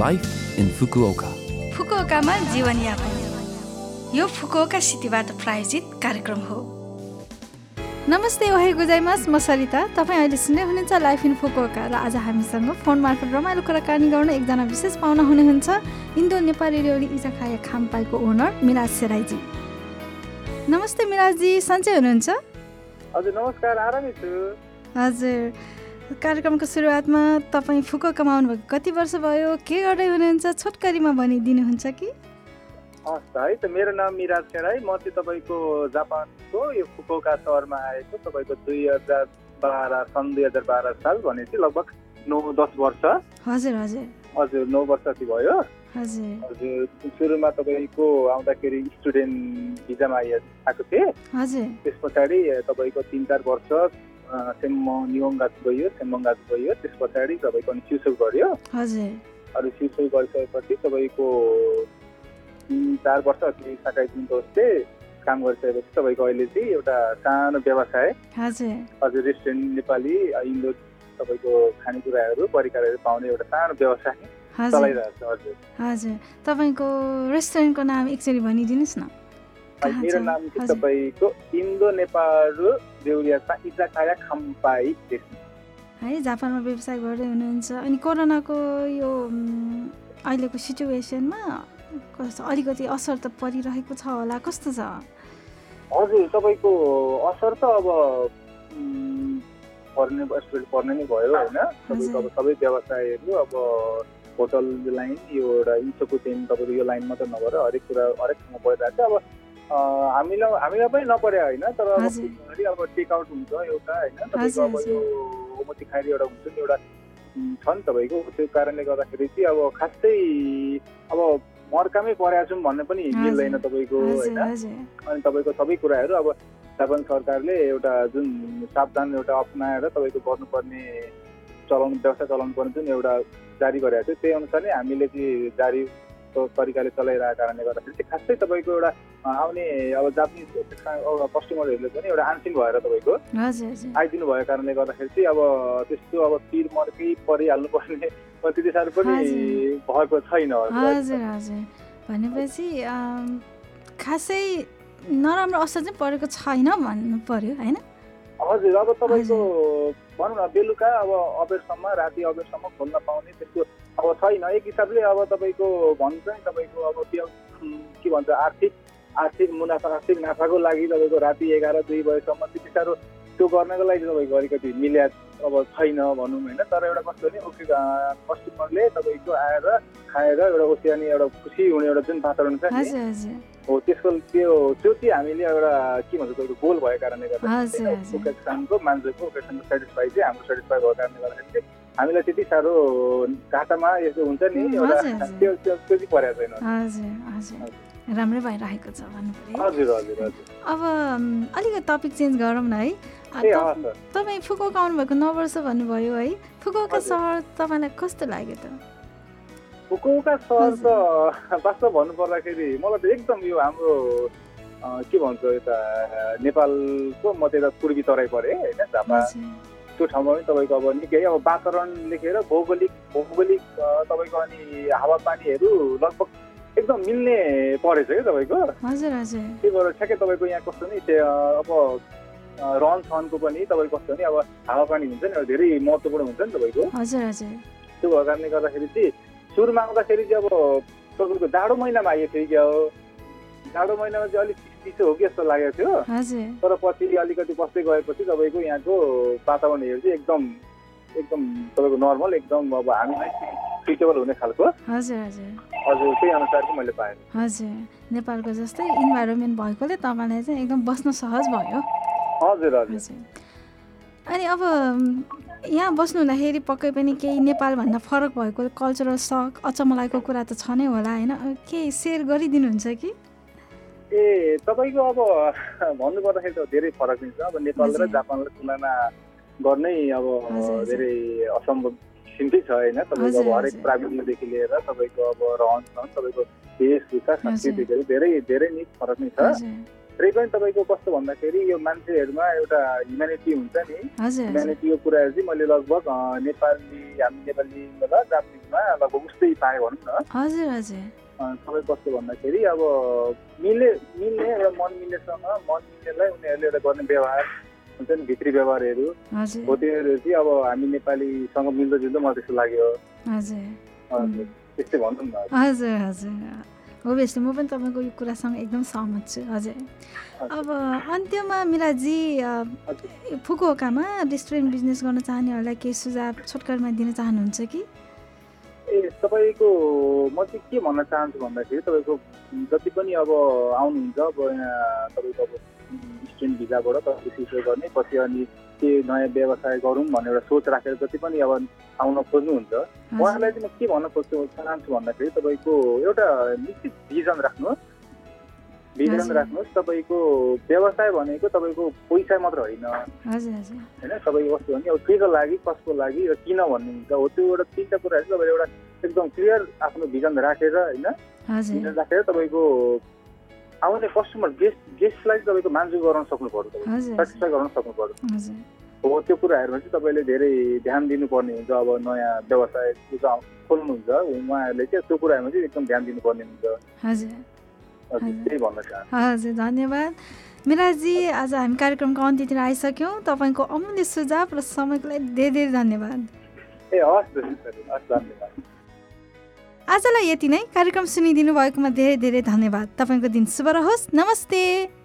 Life in Fukuoka फुकुओकामा जीवनयापन यो Fukuoka सिटीबाट प्रायोजित कार्यक्रम हो। नमस्ते ओहे गुजाइमास। म सरिता। तपाईँ अहिले सुन्दै हुनुहुन्छ लाइफ इन फुकुओका र आज हामीसँग फोन मार्फत रमाइलो कुराकानी गर्न एकजना विशेष पाहुना हुनुहुन्छ। इन्डो नेपाली रेउडी इजाखाया खामपाईको ओनर मिराज सेराईजी। नमस्ते मिराजजी सन्चै हुनुहुन्छ? हजुर नमस्कार आरामै छु। हजुर। कार्यक्रमको सुरुवातमा तपाईँ फुको कमाउनु भएको कति वर्ष भयो? के गर्दै हुनुहुन्छ? छोटकरीमा भनिदिनुहुन्छ कि? हस् है त मेरो नाम मिराज सेराई म चाहिँ तपाईँको जापानको यो फुकोका सहरमा आएको तपाईँको दुई हजार बाह्र सन् दुई हजार बाह्र साल भनेपछि लगभग नौ दस वर्ष। हजुर हजुर। हजुर नौ वर्ष चाहिँ भयो। हजुर। हजुर सुरुमा तपाईँको आउँदाखेरि स्टुडेन्ट भिजामा आइ आएको थिएँ। त्यस पछाडि तपाईँको तिन चार वर्ष नियोङ्गाज गयो सेम्बङ्गाज गयो त्यस पछाडि तपाईँको अनि सिउसुक गऱ्यो अनि सिउसुक गरिसकेपछि तपाईँको तिन चार वर्ष अघि साकाइ दिन बस्थे काम गरिसकेपछि तपाईँको अहिले चाहिँ एउटा सानो व्यवसाय। हजुर। रेस्टुरेन्ट नेपाली इन्डो तपाईँको खानेकुराहरू परिकारहरू पाउने एउटा सानो व्यवसाय चलाइरहेको छ। हजुर। हजुर। तपाईँको रेस्टुरेन्टको नाम एकचोटि भनिदिनुहोस् न। मेरो? नाम चाहिँ। तपाईँको इन्डो नेपाल देउरिया इजाखाया खम्पाई है जापानमा व्यवसाय गर्दै हुनुहुन्छ। अनि कोरोनाको यो अहिलेको सिचुएसनमा कस्तो अलिकति असर त परिरहेको छ होला। कस्तो छ? हजुर तपाईँको असर त अब पर्ने पर्ने नै भयो होइन। तपाईँको अब सबै व्यवसायहरू अब होटल लाइन यो एउटा इन्चोको चेन तपाईँको यो लाइन मात्रै नभएर हरेक कुरा हरेक ठाउँमा परिरहेको छ। अब हामीलाई हामीलाई पनि नपरे होइन तर अब टेकआउट हुन्छ एउटा होइन तपाईँको अब हजुर, यो ओमती खाएर एउटा हुन्छ नि एउटा छ नि तपाईँको त्यो कारणले गर्दाखेरि चाहिँ अब खासै अब मर्कामै परेको छौँ भन्ने पनि। मिल्दैन तपाईँको होइन। अनि तपाईँको सबै कुराहरू अब जापान सरकारले एउटा जुन सावधान एउटा अप्नाएर तपाईँको गर्नुपर्ने चलाउनु व्यवसाय चलाउनु पर्ने जुन एउटा जारी गरेको थियो त्यही अनुसार नै हामीले चाहिँ जारी तरिकाले चलाइरहेको कारणले गर्दाखेरि चाहिँ खासै तपाईँको एउटा आउने अब जापानिज कस्टमरहरूले पनि एउटा आन्सिन भएर तपाईँको आइदिनु भएको कारणले गर्दाखेरि चाहिँ अब त्यस्तो अब पिर मर्कै परिहाल्नु पर्ने त्यति साह्रो पनि भएको छैन हजुर हजुर। भनेपछि खासै नराम्रो असर चाहिँ परेको छैन भन्नु पर्यो होइन? हजुर अब तपाईँको भनौँ न बेलुका अब अबेरसम्म राति अबेरसम्म खोल्न पाउने त्यस्तो अब छैन। एक हिसाबले अब तपाईँको भन्छ नि तपाईँको अब त्यो के भन्छ आर्थिक आर्थिक मुनाफा आर्थिक नाफाको लागि तपाईँको राति एघार दुई बजीसम्म त्यति साह्रो त्यो गर्नको लागि तपाईँको अलिकति मिल्या अब छैन भनौँ होइन। तर एउटा कस्तो भने ओके कस्टमरले तपाईँको आएर खाएर एउटा ओसियानी एउटा खुसी हुने एउटा जुन वातावरण छ नि हो त्यसको त्यो त्यो चाहिँ हामीले एउटा के भन्छ तपाईँको गोल भएको कारणले गर्दा। ओकेसनको मान्छेको ओकेसनको सेटिस्फाई चाहिँ हाम्रो सेटिस्फाई भएको कारणले गर्दाखेरि चाहिँ हामीलाई त्यति साह्रो घाटामा यस्तो हुन्छ नि एउटा। त्यो चाहिँ परेको छैन राम्रै भइरहेको छ हजुर हजुर हजुर अब अलिकति टपिक चेन्ज गरौँ न है तपाईँ फुकुका आउनुभएको नौ वर्ष भन्नुभयो है फुकुका। सहर तपाईँलाई कस्तो लाग्यो त फुकुओका सहर त वास्तव भन्नु पर्दाखेरि मलाई त एकदम यो हाम्रो के भन्छ यता नेपालको म त यता पूर्वी तराई परेँ होइन झापा। त्यो ठाउँमा पनि तपाईँको अब निकै अब वातावरण लेखेर भौगोलिक भौगोलिक तपाईँको अनि हावापानीहरू लगभग एकदम मिल्ने परेछ क्या तपाईँको। हजुर हजुर। त्यही भएर ठ्याक्कै तपाईँको यहाँ कस्तो नि अब रहन सहनको पनि तपाईँको कस्तो नि अब हावापानी हुन्छ नि अब धेरै महत्त्वपूर्ण हुन्छ नि तपाईँको। हजुर हजुर। त्यो भएको कारणले गर्दाखेरि चाहिँ सुरुमा आउँदाखेरि चाहिँ अब तपाईँको जाडो महिनामा आइएको थियो क्या हो। जाडो महिनामा चाहिँ अलिक चिसो हो कि जस्तो लागेको थियो। हजुर। तर पछि अलिकति बस्दै गएपछि तपाईँको यहाँको वातावरणहरू चाहिँ एकदम एकदम तपाईँको नर्मल एकदम अब हामीलाई सुइटेबल हुने खालको। हजुर हजुर। हजुर त्यही अनुसार चाहिँ मैले पाएँ हजुर। नेपालको जस्तै इन्भाइरोमेन्ट भएकोले तपाईँलाई चाहिँ एकदम बस्न सहज भयो। हजुर। हजुर। अनि अब यहाँ बस्नु हुँदाखेरि पक्कै पनि केही नेपालभन्दा फरक भएको कल्चरल सक अचम्म लागेको कुरा त छ नै होला होइन? केही सेयर गरिदिनुहुन्छ कि? ए तपाईँको अब भन्नु पर्दाखेरि त धेरै फरक नै छ। अब नेपाल र। जापानलाई तुलना गर्नै अब। धेरै असम्भव किसिमकै छ होइन? तपाईँको अब हरेक। प्राविधिकदेखि लिएर तपाईँको अब रहन सहन तपाईँको वेशभूषा संस्कृतिहरू धेरै धेरै नै फरक नै छ। हजुर रै पनि तपाईँको कस्तो भन्दाखेरि यो मान्छेहरूमा एउटा ह्युम्यानिटी हुन्छ नि। ह्युम्यानिटीको कुराहरू चाहिँ मैले लगभग नेपाली हामी नेपाली मतलब जापानिजमा लगभग उस्तै पाएँ भनौँ न। हजुर हजुर। सबै कस्तो भन्दाखेरि अब मिल्ने मिल्ने एउटा मन मिल्नेसँग मन मिल्नेलाई उनीहरूले एउटा गर्ने व्यवहार हुन्छ नि भित्री व्यवहारहरू। हो त्योहरू चाहिँ अब हामी नेपालीसँग मिल्दो जुल्दो मलाई त्यस्तो लाग्यो हजुर. त्यस्तै भनौँ न। हजुर हजुर। ओभियसली म पनि तपाईँको यो कुरासँग एकदम सहमत छु हजुर अब अन्त्यमा मिलाजी। फुकुओकामा रेस्टुरेन्ट बिजनेस गर्न चाहनेहरूलाई केही सुझाव छोटकरमा दिन चाहनुहुन्छ कि ए तपाईँको म चाहिँ के भन्न चाहन्छु भन्दाखेरि तपाईँको जति पनि अब आउनुहुन्छ अब यहाँ तपाईँको अब स्टुडेन्ट भिजाबाट तपाईँले सिक्यो गर्ने पछि अनि के नयाँ व्यवसाय गरौँ भन्ने एउटा सोच राखेर जति पनि अब आउन खोज्नुहुन्छ। उहाँहरूलाई चाहिँ म के भन्न खोज्छु चाहन्छु भन्दाखेरि तपाईँको एउटा निश्चित भिजन राख्नुहोस्। भिजन। राख्नुहोस् तपाईँको व्यवसाय भनेको तपाईँको पैसा मात्र होइन। होइन तपाईँको कस्तो भने अब केको लागि कसको लागि र किन भन्नुहुन्छ? हो त्यो एउटा तिनवटा कुराहरू चाहिँ तपाईँले एउटा एकदम क्लियर आफ्नो भिजन राखेर होइन? भिजन राखेर तपाईँको आउने कस्टमर गेस्ट गेस्टलाई तपाईँको मान्जु गराउन सक्नु हजुर सेटिस्फाई गराउन सक्नु हजुर हो त्यो कुराहरूमा चाहिँ तपाईँले धेरै ध्यान दिनुपर्ने हुन्छ अब नयाँ व्यवसाय खोल्नुहुन्छ उहाँहरूले चाहिँ त्यो कुराहरूमा चाहिँ एकदम ध्यान दिनुपर्ने हुन्छ। त्यही भन्न चाहन्छु हजुर धन्यवाद मिराजी आज हामी कार्यक्रमको अन्त्यतिर आइसक्यौँ तपाईँको अमूल्य सुझाव र समयको लागि धेरै धेरै धन्यवाद ए हस् हस् धन्यवाद आजलाई यति नै। कार्यक्रम सुनिदिनु भएकोमा धेरै धेरै धन्यवाद। तपाईँको दिन शुभ रहोस्। नमस्ते।